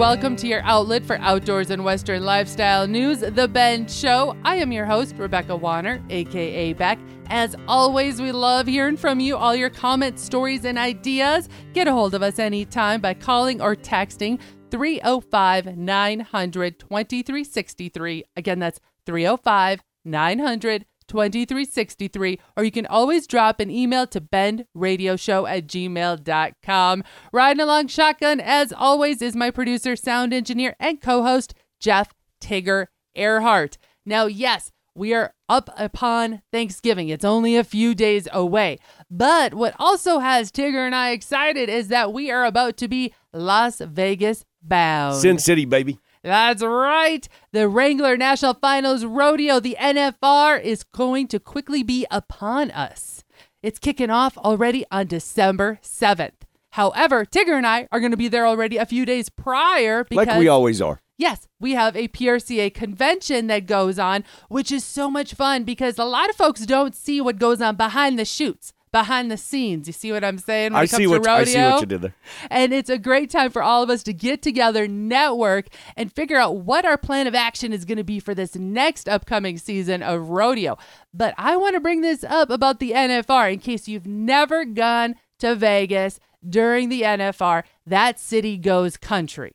welcome to your outlet for outdoors and Western lifestyle news, The Bend Show. I am your host, Rebecca Warner, aka Beck. As always, we love hearing from you, all your comments, stories, and ideas. Get a hold of us anytime by calling or texting 305 900 2363. Again, that's 305 900 2363 or you can always drop an email to bendradioshow at gmail.com riding along shotgun as always is my producer sound engineer and co-host jeff tigger earhart. Now yes we are up upon thanksgiving. It's only a few days away. But what also has tigger and i excited is that we are about to be las vegas bound. Sin City, baby. That's right. The Wrangler National Finals Rodeo, the NFR, is going to quickly be upon us. It's kicking off already on December 7th. However, Tigger and I are going to be there already a few days prior because Like we always are. Yes, we have a PRCA convention that goes on, which is so much fun because a lot of folks don't see what goes on behind the chutes, behind the scenes. You see what I'm saying? When I it comes see to what I see what you did there. And it's a great time for all of us to get together, network, and figure out what our plan of action is going to be for this next upcoming season of rodeo. But I want to bring this up about the NFR in case you've never gone to Vegas during the NFR. That city goes country.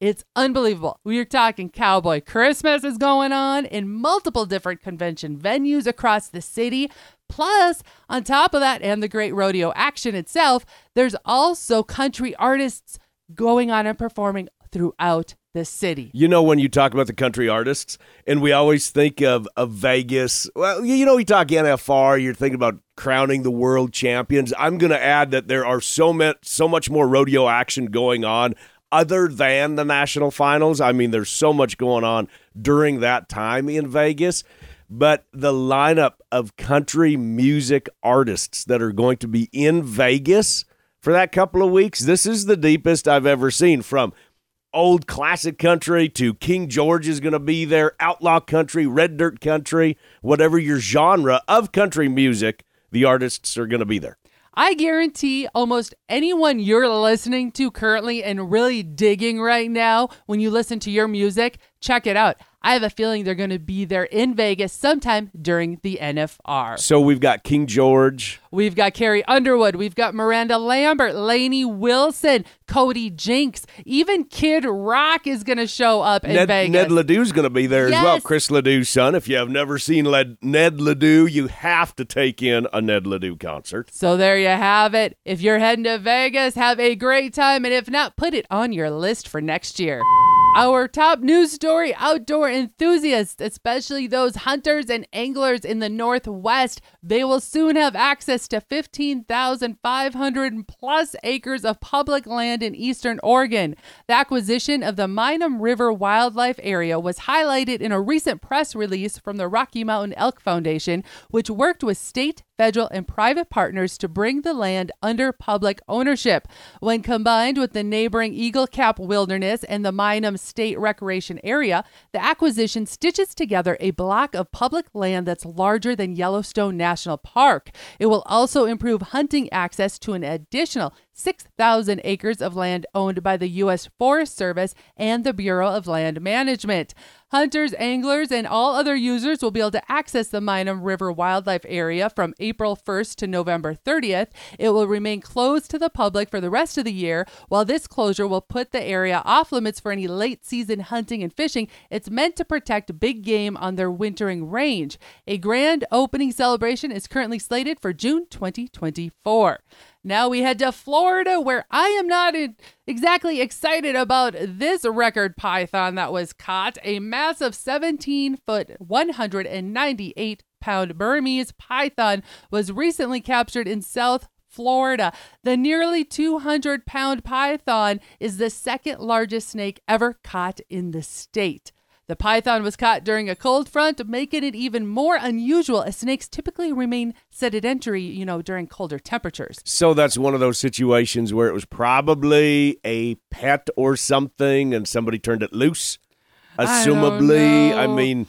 It's unbelievable. We are talking cowboy Christmas is going on in multiple different convention venues across the city. Plus, on top of that, and the great rodeo action itself, there's also country artists going on and performing throughout the city. You know when you talk about the country artists, and we always think of, of Vegas. Well, you know, we talk NFR. You're thinking about crowning the world champions. I'm going to add that there are so much so much more rodeo action going on other than the national finals. I mean, there's so much going on during that time in Vegas. But the lineup of country music artists that are going to be in Vegas for that couple of weeks, this is the deepest I've ever seen from old classic country to King George is going to be there, outlaw country, red dirt country, whatever your genre of country music, the artists are going to be there. I guarantee almost anyone you're listening to currently and really digging right now, when you listen to your music, check it out. I have a feeling they're going to be there in Vegas sometime during the NFR. So we've got King George. We've got Carrie Underwood. We've got Miranda Lambert, Lainey Wilson, Cody Jinks. Even Kid Rock is going to show up in Ned, Vegas. Ned Ledoux's going to be there as well. Chris Ledoux's son. If you have never seen Led, Ned Ledoux, you have to take in a Ned Ledoux concert. so there you have it. If you're heading to Vegas, have a great time. And if not, put it on your list for next year. Our top news story outdoor enthusiasts, especially those hunters and anglers in the Northwest, they will soon have access to 15,500 plus acres of public land in eastern Oregon. The acquisition of the Minam River Wildlife Area was highlighted in a recent press release from the Rocky Mountain Elk Foundation, which worked with state, federal, and private partners to bring the land under public ownership. When combined with the neighboring Eagle Cap Wilderness and the Minam State Recreation Area, the acquisition stitches together a block of public land that's larger than Yellowstone National Park. It will also improve hunting access to an additional 6,000 acres of land owned by the U.S. Forest Service and the Bureau of Land Management. Hunters, anglers, and all other users will be able to access the Minam River Wildlife Area from April 1st to November 30th. It will remain closed to the public for the rest of the year. While this closure will put the area off limits for any late season hunting and fishing, it's meant to protect big game on their wintering range. A grand opening celebration is currently slated for June 2024. Now we head to Florida, where I am not exactly excited about this record python that was caught. A massive 17 foot, 198 pound Burmese python was recently captured in South Florida. The nearly 200 pound python is the second largest snake ever caught in the state. The python was caught during a cold front, making it even more unusual as snakes typically remain sedentary, you know, during colder temperatures. So that's one of those situations where it was probably a pet or something and somebody turned it loose. I Assumably, I, know. mean,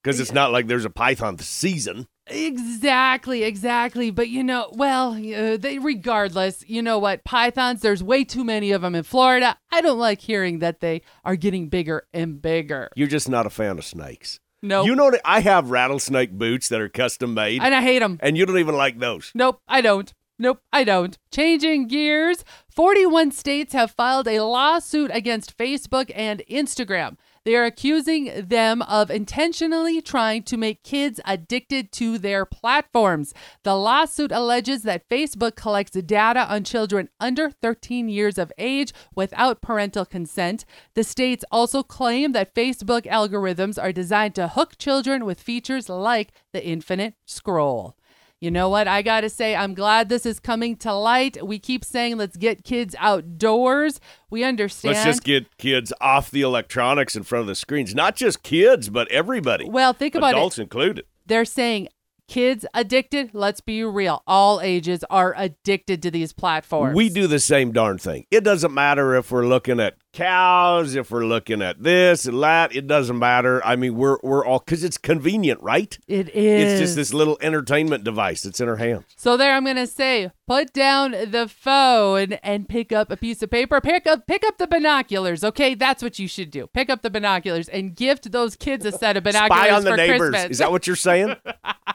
because it's not like there's a python season. Exactly, exactly. But you know, well, uh, they regardless, you know what? Pythons, there's way too many of them in Florida. I don't like hearing that they are getting bigger and bigger. You're just not a fan of snakes. No, You know that I have rattlesnake boots that are custom made, and I hate them. and you don't even like those. Nope, I don't. Nope, I don't. Changing gears, 41 states have filed a lawsuit against Facebook and Instagram. They are accusing them of intentionally trying to make kids addicted to their platforms. The lawsuit alleges that Facebook collects data on children under 13 years of age without parental consent. The states also claim that Facebook algorithms are designed to hook children with features like the infinite scroll. You know what? I got to say, I'm glad this is coming to light. We keep saying let's get kids outdoors. We understand. Let's just get kids off the electronics in front of the screens. Not just kids, but everybody. well, think about it. Adults included. They're saying kids addicted. Let's be real. All ages are addicted to these platforms. We do the same darn thing. It doesn't matter if we're looking at cows, if we're looking at this and that. It doesn't matter. I mean, we're we're all because it's convenient, right? It is. It's just this little entertainment device that's in our hands. So there, I'm gonna say, put down the phone and pick up a piece of paper. Pick up, pick up the binoculars. Okay, that's what you should do. Pick up the binoculars and gift those kids a set of binoculars Spy on the for neighbors. Christmas. Is that what you're saying?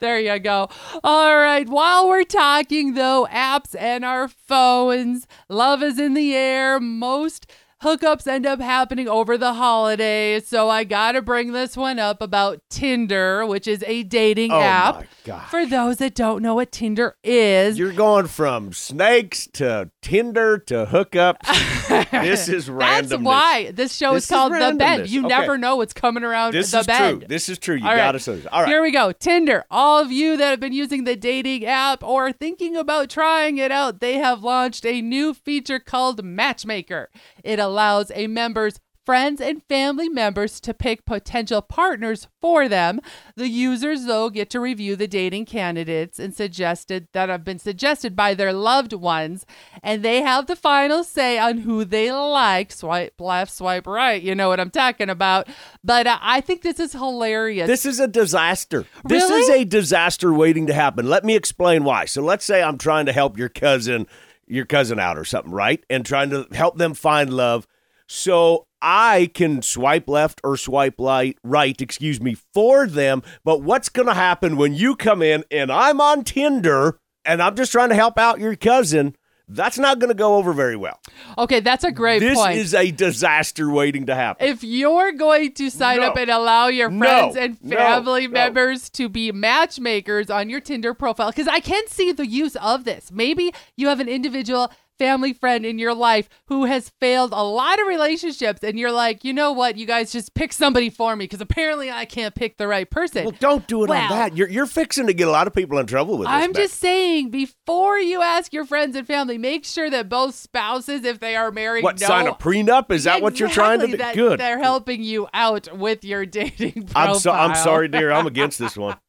There you go. All right. While we're talking, though, apps and our phones, love is in the air. Most hookups end up happening over the holidays. So I got to bring this one up about Tinder, which is a dating Oh, app. For those that don't know what Tinder is, You're going from snakes to Tinder to hookups. this is randomness. that's why this show This is is called The Bend. You Okay. never know what's coming around This the is bend. true. This is true. You All got right. to. All right. Here we go. Tinder. All of you that have been using the dating app or thinking about trying it out, they have launched a new feature called Matchmaker. It allows a member's friends and family members to pick potential partners for them. The users, though, get to review the dating candidates and suggested that have been suggested by their loved ones, and they have the final say on who they like. Swipe left, swipe right. You know what I'm talking about. But uh, I think this is hilarious. This is a disaster. Really? This is a disaster waiting to happen. Let me explain why. So let's say I'm trying to help your cousin, your cousin out or something, right? And trying to help them find love. So I can swipe left or swipe light, right, excuse me, for them. But what's going to happen when you come in and I'm on Tinder and I'm just trying to help out your cousin? That's not going to go over very well. okay, that's a great This point. is a disaster waiting to happen. if you're going to sign No. up and allow your No. friends and No. family No. members to be matchmakers on your Tinder profile, because I can see the use of this. Maybe you have an individual family friend in your life who has failed a lot of relationships, and you're like, you know what, you guys just pick somebody for me because apparently I can't pick the right person. Well, don't do it Well- on that. You're, you're fixing to get a lot of people in trouble with this. I'm just saying, before you ask your friends and family, make sure that both spouses, if they are married, What know sign a prenup? Is that what you're trying to do? Exactly, Good. They're helping you out with your dating profile. I'm so I'm sorry, dear. I'm against this one.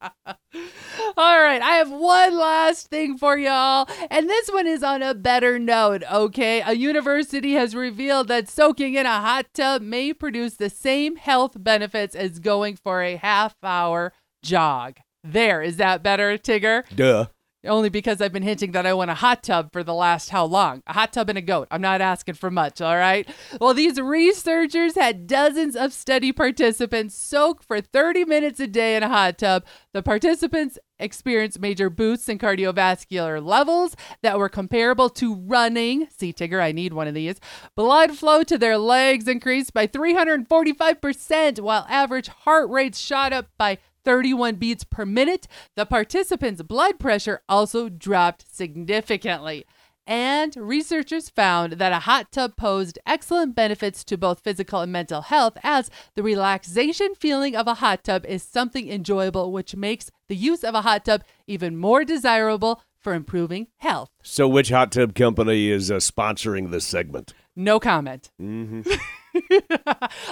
All right, I have one last thing for y'all, and this one is on a better note, okay? A university has revealed that soaking in a hot tub may produce the same health benefits as going for a half hour jog. There, is that better, Tigger? Duh. Only because I've been hinting that I want a hot tub for the last how long? A hot tub and a goat. I'm not asking for much, all right? Well, these researchers had dozens of study participants soak for 30 minutes a day in a hot tub. The participants experienced major boosts in cardiovascular levels that were comparable to running. See, Tigger, I need one of these. Blood flow to their legs increased by 345%, while average heart rates shot up by 31 beats per minute. The participants' blood pressure also dropped significantly. And researchers found that a hot tub posed excellent benefits to both physical and mental health, as the relaxation feeling of a hot tub is something enjoyable, which makes the use of a hot tub even more desirable for improving health. So, which hot tub company is uh, sponsoring this segment? No comment.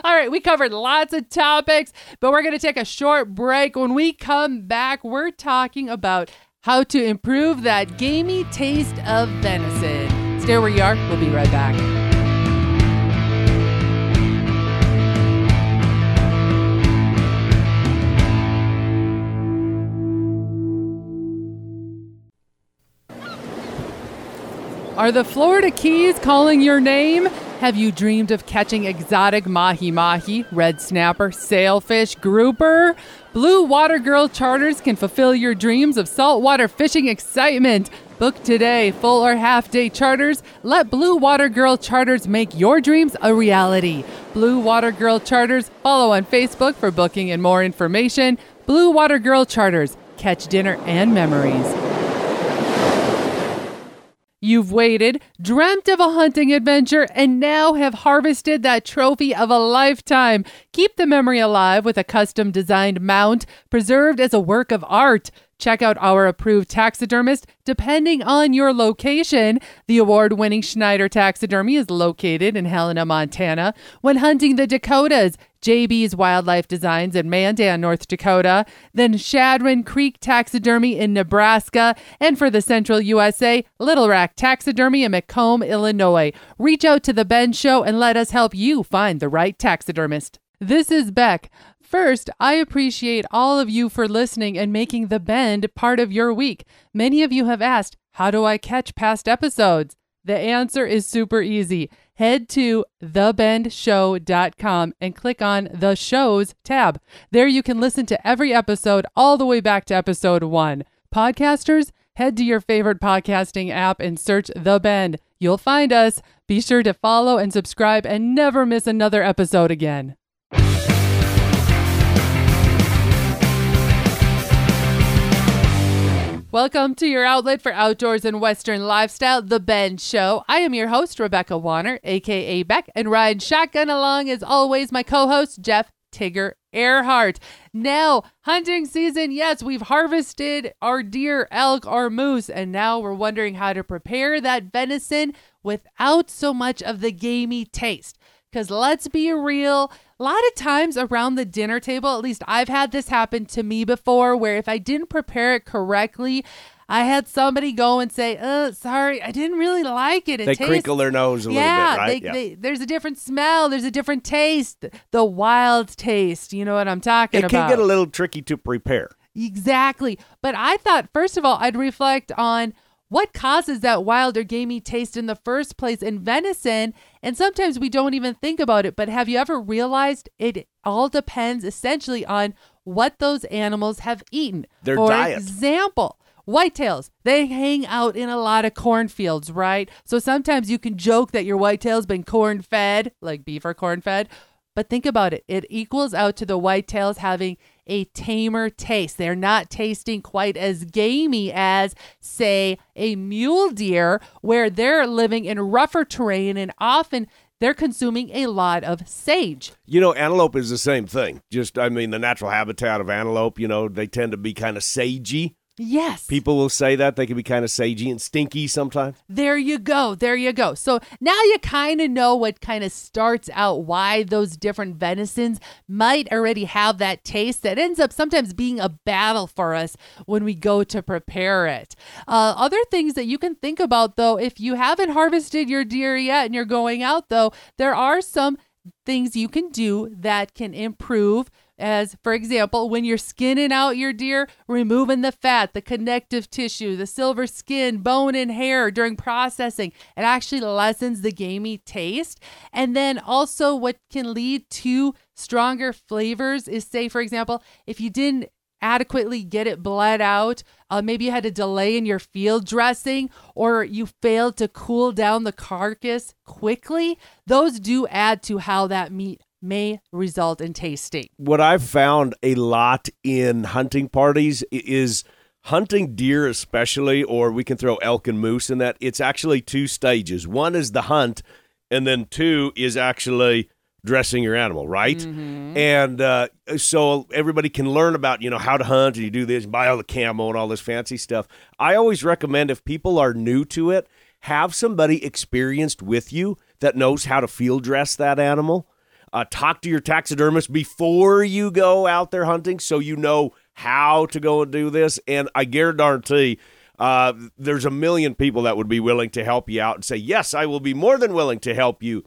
All right, we covered lots of topics, but we're going to take a short break. When we come back, we're talking about how to improve that gamey taste of venison. Stay where you are. We'll be right back. Are the Florida Keys calling your name? Have you dreamed of catching exotic mahi mahi, red snapper, sailfish, grouper? Blue Water Girl Charters can fulfill your dreams of saltwater fishing excitement. Book today, full or half day charters. Let Blue Water Girl Charters make your dreams a reality. Blue Water Girl Charters, follow on Facebook for booking and more information. Blue Water Girl Charters, catch dinner and memories. You've waited, dreamt of a hunting adventure, and now have harvested that trophy of a lifetime. Keep the memory alive with a custom designed mount, preserved as a work of art. Check out our approved taxidermist depending on your location. The award winning Schneider Taxidermy is located in Helena, Montana. When hunting the Dakotas, JB's Wildlife Designs in Mandan, North Dakota, then Chadron Creek Taxidermy in Nebraska, and for the Central USA, Little Rack Taxidermy in Macomb, Illinois. Reach out to The Bend Show and let us help you find the right taxidermist. This is Beck. First, I appreciate all of you for listening and making The Bend part of your week. Many of you have asked, How do I catch past episodes? The answer is super easy. Head to thebendshow.com and click on the shows tab. There you can listen to every episode all the way back to episode one. Podcasters, head to your favorite podcasting app and search The Bend. You'll find us. Be sure to follow and subscribe and never miss another episode again. Welcome to your outlet for outdoors and Western lifestyle, The Bend Show. I am your host, Rebecca Warner, aka Beck, and riding shotgun along as always, my co host, Jeff Tigger Earhart. Now, hunting season, yes, we've harvested our deer, elk, our moose, and now we're wondering how to prepare that venison without so much of the gamey taste. Because let's be real, a lot of times around the dinner table, at least I've had this happen to me before, where if I didn't prepare it correctly, I had somebody go and say, "Oh, sorry, I didn't really like it." it they tastes- crinkle their nose a yeah, little bit, right? They, they, there's a different smell. There's a different taste. The wild taste. You know what I'm talking it about? It can get a little tricky to prepare. Exactly. But I thought, first of all, I'd reflect on what causes that wild or gamey taste in the first place in venison. And sometimes we don't even think about it. But have you ever realized it all depends essentially on what those animals have eaten? Their For diet. example, whitetails, they hang out in a lot of cornfields, right? So sometimes you can joke that your whitetail's been corn fed, like beef or corn fed. But think about it. It equals out to the whitetails having a tamer taste. They're not tasting quite as gamey as, say, a mule deer, where they're living in rougher terrain and often they're consuming a lot of sage. You know, antelope is the same thing. Just, I mean, the natural habitat of antelope, you know, they tend to be kind of sagey. Yes. People will say that. They can be kind of sagey and stinky sometimes. There you go. There you go. So now you kind of know what kind of starts out why those different venisons might already have that taste that ends up sometimes being a battle for us when we go to prepare it. Uh, other things that you can think about, though, if you haven't harvested your deer yet and you're going out, though, there are some things you can do that can improve as for example when you're skinning out your deer removing the fat the connective tissue the silver skin bone and hair during processing it actually lessens the gamey taste and then also what can lead to stronger flavors is say for example if you didn't adequately get it bled out. Uh, maybe you had a delay in your field dressing or you failed to cool down the carcass quickly. Those do add to how that meat may result in tasting. What I've found a lot in hunting parties is hunting deer, especially, or we can throw elk and moose in that. It's actually two stages. One is the hunt, and then two is actually dressing your animal, right? And uh, so everybody can learn about you know how to hunt and you do this, and buy all the camo and all this fancy stuff. I always recommend if people are new to it, have somebody experienced with you that knows how to field dress that animal. Uh, talk to your taxidermist before you go out there hunting so you know how to go and do this. And I guarantee uh, there's a million people that would be willing to help you out and say, Yes, I will be more than willing to help you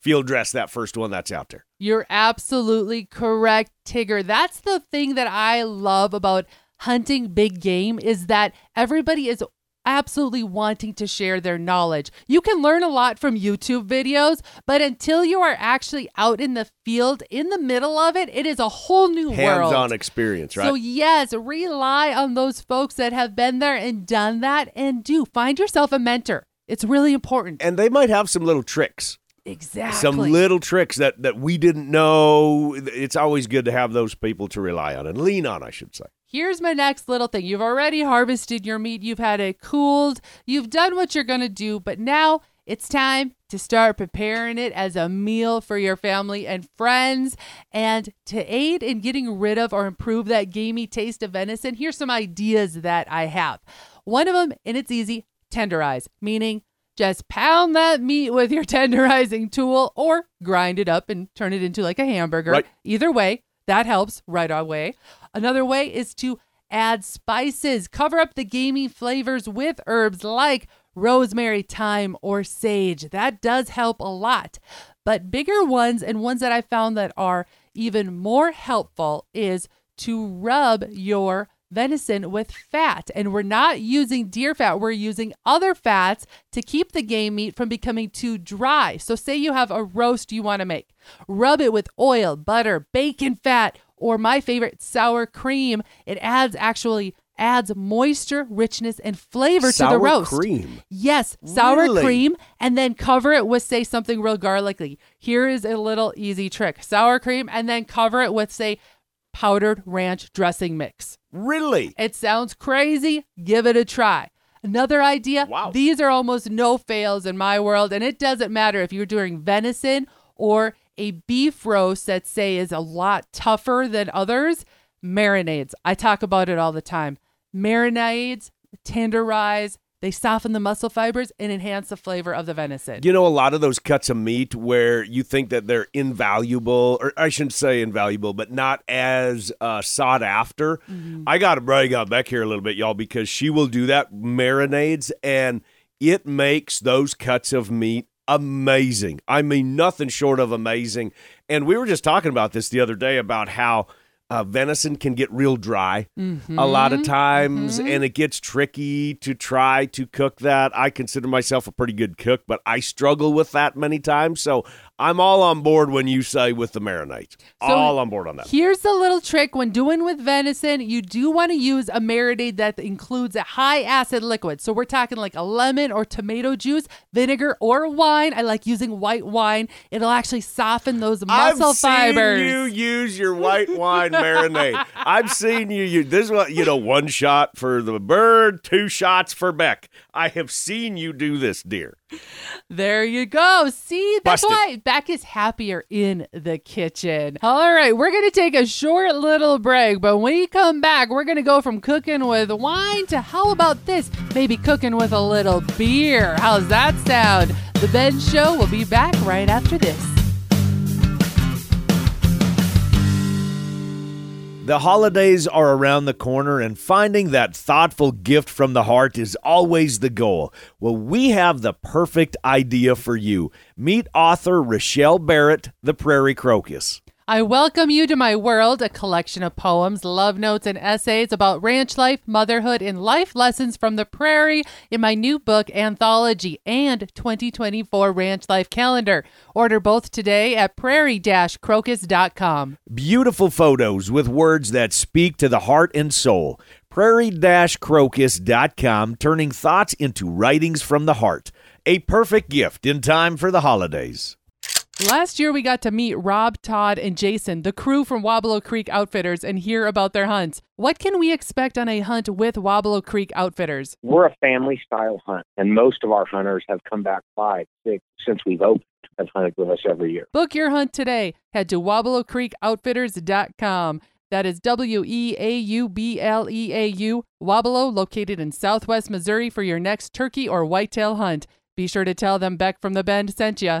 field dress that first one that's out there. You're absolutely correct, Tigger. That's the thing that I love about hunting big game is that everybody is absolutely wanting to share their knowledge. You can learn a lot from YouTube videos, but until you are actually out in the field, in the middle of it, it is a whole new world. Hands-on experience, right? So, yes, rely on those folks that have been there and done that and do find yourself a mentor. It's really important. and they might have some little tricks. exactly. Some little tricks that, that we didn't know. It's always good to have those people to rely on and lean on, I should say. Here's my next little thing. You've already harvested your meat, you've had it cooled, you've done what you're going to do, but now it's time to start preparing it as a meal for your family and friends. And to aid in getting rid of or improve that gamey taste of venison, here's some ideas that I have. One of them, and it's easy tenderize, meaning just pound that meat with your tenderizing tool or grind it up and turn it into like a hamburger. Right. Either way, that helps right away. Another way is to add spices. Cover up the gamey flavors with herbs like rosemary, thyme, or sage. That does help a lot. But bigger ones and ones that I found that are even more helpful is to rub your venison with fat. And we're not using deer fat, we're using other fats to keep the game meat from becoming too dry. So, say you have a roast you want to make, rub it with oil, butter, bacon fat, or my favorite, sour cream. It adds actually adds moisture, richness, and flavor to the roast. Sour roast. cream. Yes, sour Really? cream, and then cover it with, say, something real garlicky. Here is a little easy trick sour cream, and then cover it with, say, powdered ranch dressing mix. Really? It sounds crazy. Give it a try. Another idea Wow. these are almost no fails in my world, and it doesn't matter if you're doing venison or a beef roast that, say, is a lot tougher than others. Marinades. I talk about it all the time. Marinades tenderize, they soften the muscle fibers and enhance the flavor of the venison. You know, a lot of those cuts of meat where you think that they're invaluable, or I shouldn't say invaluable, but not as uh, sought after. I got to brag on Beck here a little bit, y'all, because she will do that marinades, and it makes those cuts of meat amazing. I mean, nothing short of amazing. And we were just talking about this the other day about how. Uh, venison can get real dry a lot of times, and it gets tricky to try to cook that. I consider myself a pretty good cook, but I struggle with that many times. So I'm all on board when you say with the marinades. all on board on that. Here's the little trick when doing with venison, you do want to use a marinade that includes a high acid liquid. So we're talking like a lemon or tomato juice, vinegar, or wine. I like using white wine. It'll actually soften those muscle I've fibers. seen you use your white wine marinade. I've seen you use this. Is what you know: one shot for the bird, two shots for Beck. I have seen you do this, dear. There you go. See, that's Busted. why Beck is happier in the kitchen. All right, we're going to take a short little break, but when we come back, we're going to go from cooking with wine to how about this? Maybe cooking with a little beer. How's that sound? The Bend Show will be back right after this. The holidays are around the corner, and finding that thoughtful gift from the heart is always the goal. Well, we have the perfect idea for you. Meet author Rochelle Barrett, the Prairie Crocus. I welcome you to my world, a collection of poems, love notes, and essays about ranch life, motherhood, and life lessons from the prairie in my new book, Anthology, and 2024 Ranch Life Calendar. Order both today at prairie-crocus.com. Beautiful photos with words that speak to the heart and soul. Prairie-crocus.com, turning thoughts into writings from the heart. A perfect gift in time for the holidays. Last year, we got to meet Rob, Todd, and Jason, the crew from Weaubleau Creek Outfitters, and hear about their hunts. What can we expect on a hunt with Weaubleau Creek Outfitters? We're a family style hunt, and most of our hunters have come back five, six since we've opened, have hunted with us every year. Book your hunt today. Head to WeaubleauCreekOutfitters.com. That is W E A U B L E A U, Weaubleau, located in southwest Missouri for your next turkey or whitetail hunt. Be sure to tell them Beck from the Bend sent you.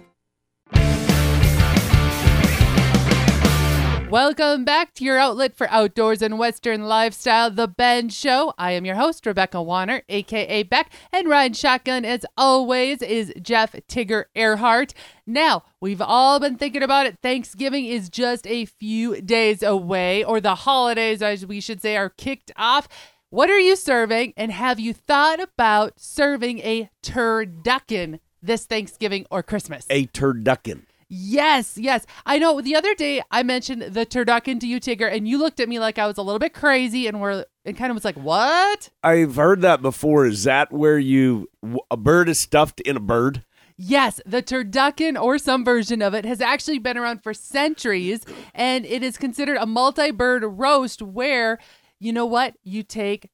Welcome back to your outlet for outdoors and Western lifestyle, The Bend Show. I am your host, Rebecca Warner, aka Beck, and riding shotgun, as always, is Jeff Tigger Earhart. Now, we've all been thinking about it. Thanksgiving is just a few days away, or the holidays, as we should say, are kicked off. What are you serving, and have you thought about serving a turducken this Thanksgiving or Christmas? A turducken. Yes, yes. I know the other day I mentioned the turducken to you, Tigger, and you looked at me like I was a little bit crazy and were and kind of was like, "What?" I've heard that before. Is that where you a bird is stuffed in a bird? Yes, the turducken or some version of it has actually been around for centuries and it is considered a multi-bird roast where you know what? You take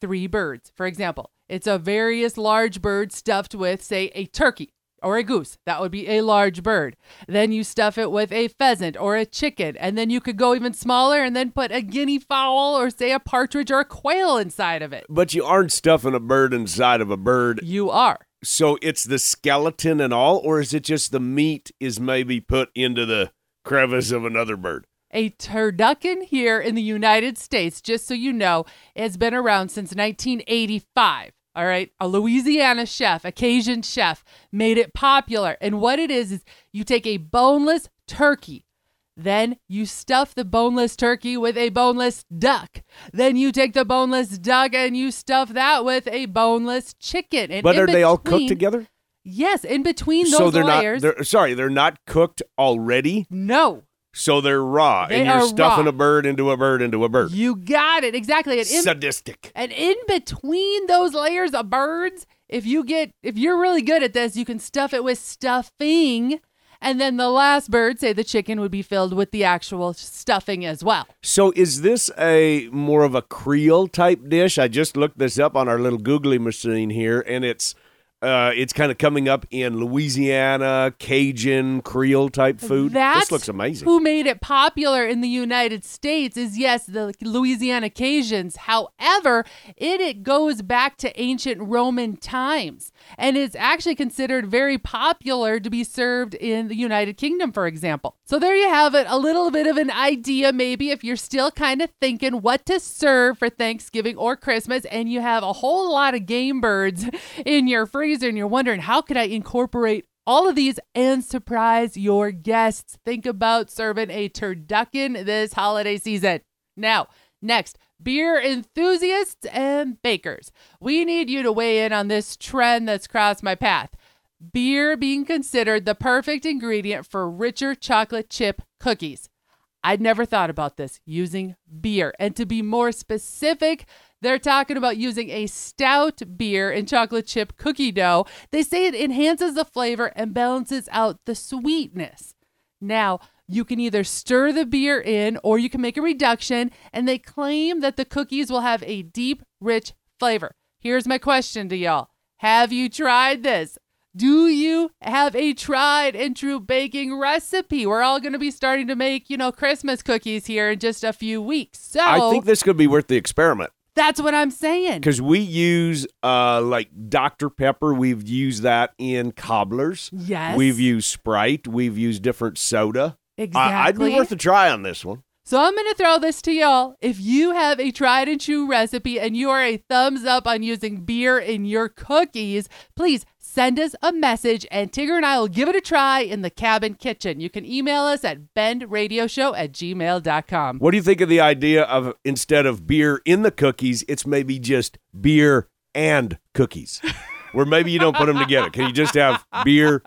three birds. For example, it's a various large bird stuffed with say a turkey or a goose. That would be a large bird. Then you stuff it with a pheasant or a chicken. And then you could go even smaller and then put a guinea fowl or, say, a partridge or a quail inside of it. But you aren't stuffing a bird inside of a bird. You are. So it's the skeleton and all, or is it just the meat is maybe put into the crevice of another bird? A turducken here in the United States, just so you know, has been around since 1985. All right. A Louisiana chef, a Cajun chef, made it popular. And what it is, is you take a boneless turkey. Then you stuff the boneless turkey with a boneless duck. Then you take the boneless duck and you stuff that with a boneless chicken. And but are they all cooked together? Yes, in between those so they're layers. not. They're, sorry, they're not cooked already. no, So they're raw, They and you're stuffing raw. a bird into a bird into a bird. you got it exactly. And in, Sadistic. and in between those layers of birds, if you get if you're really good at this, you can stuff it with stuffing. And then the last bird, say the chicken, would be filled with the actual stuffing as well. So is this a more of a Creole type dish? I just looked this up on our little googly machine here, and it's uh, it's kind of coming up in Louisiana, Cajun, Creole type food. That's this looks amazing. Who made it popular in the United States is yes, the Louisiana Cajuns. However, it, it goes back to ancient Roman times and it's actually considered very popular to be served in the United Kingdom, for example. So there you have it, a little bit of an idea maybe if you're still kind of thinking what to serve for Thanksgiving or Christmas and you have a whole lot of game birds in your freezer and you're wondering how could I incorporate all of these and surprise your guests. Think about serving a turducken this holiday season. Now, next, beer enthusiasts and bakers. We need you to weigh in on this trend that's crossed my path. Beer being considered the perfect ingredient for richer chocolate chip cookies. I'd never thought about this using beer. And to be more specific, they're talking about using a stout beer in chocolate chip cookie dough. They say it enhances the flavor and balances out the sweetness. Now, you can either stir the beer in or you can make a reduction, and they claim that the cookies will have a deep, rich flavor. Here's my question to y'all Have you tried this? Do you have a tried and true baking recipe? We're all going to be starting to make, you know, Christmas cookies here in just a few weeks. So I think this could be worth the experiment that's what I'm saying. because we use uh, like Dr Pepper. We've used that in cobblers. Yes. We've used Sprite. We've used different soda. Exactly. I- I'd be worth a try on this one. So I'm going to throw this to y'all. If you have a tried and true recipe and you are a thumbs up on using beer in your cookies, please send us a message and Tigger and I will give it a try in the cabin kitchen. You can email us at bendradioshow at gmail.com. What do you think of the idea of instead of beer in the cookies, it's maybe just beer and cookies? Where maybe you don't put them together. Can you just have beer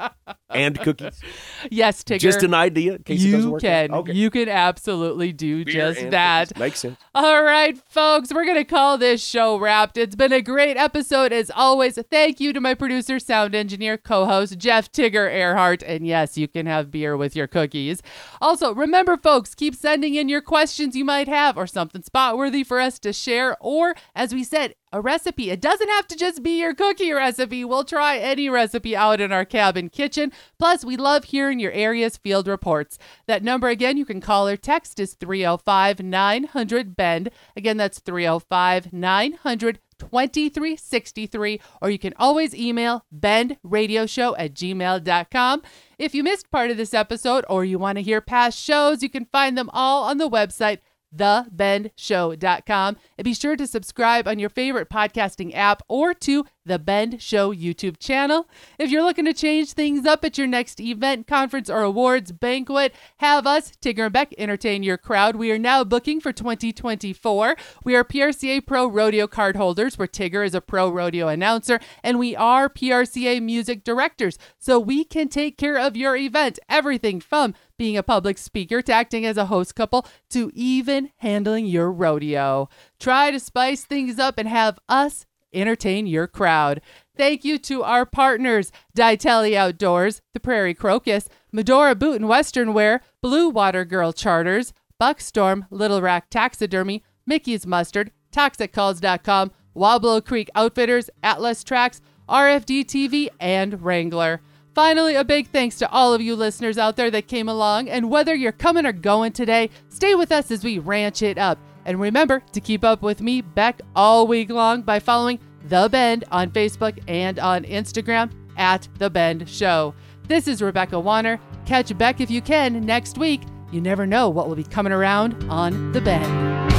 and cookies? Yes, Tigger. Just an idea in case it you can. Okay. You can absolutely do Beer just that. cookies. Makes sense. All right, folks, we're going to call this show wrapped. It's been a great episode as always. Thank you to my producer, sound engineer, co host, Jeff Tigger Earhart. And yes, you can have beer with your cookies. Also, remember, folks, keep sending in your questions you might have or something spot worthy for us to share. Or, as we said, a recipe. It doesn't have to just be your cookie recipe. We'll try any recipe out in our cabin kitchen. Plus, we love hearing your area's field reports. That number again, you can call or text is 305 900 BEND. Again, that's 305 900 2363, or you can always email bendradioshow at gmail.com. If you missed part of this episode or you want to hear past shows, you can find them all on the website thebendshow.com. And be sure to subscribe on your favorite podcasting app or to the Bend Show YouTube channel. If you're looking to change things up at your next event, conference, or awards banquet, have us, Tigger and Beck, entertain your crowd. We are now booking for 2024. We are PRCA Pro Rodeo card holders, where Tigger is a pro rodeo announcer, and we are PRCA music directors. So we can take care of your event. Everything from being a public speaker to acting as a host couple to even handling your rodeo. Try to spice things up and have us entertain your crowd. Thank you to our partners, Ditelli Outdoors, The Prairie Crocus, Medora Boot and Western Wear, Blue Water Girl Charters, Buckstorm, Little Rack Taxidermy, Mickey's Mustard, ToxicCalls.com, Weaubleau Creek Outfitters, Atlas Tracks, RFD TV, and Wrangler. Finally, a big thanks to all of you listeners out there that came along, and whether you're coming or going today, stay with us as we ranch it up. And remember to keep up with me, Beck, all week long by following The Bend on Facebook and on Instagram at The Bend Show. This is Rebecca Warner. Catch Beck if you can next week. You never know what will be coming around on The Bend.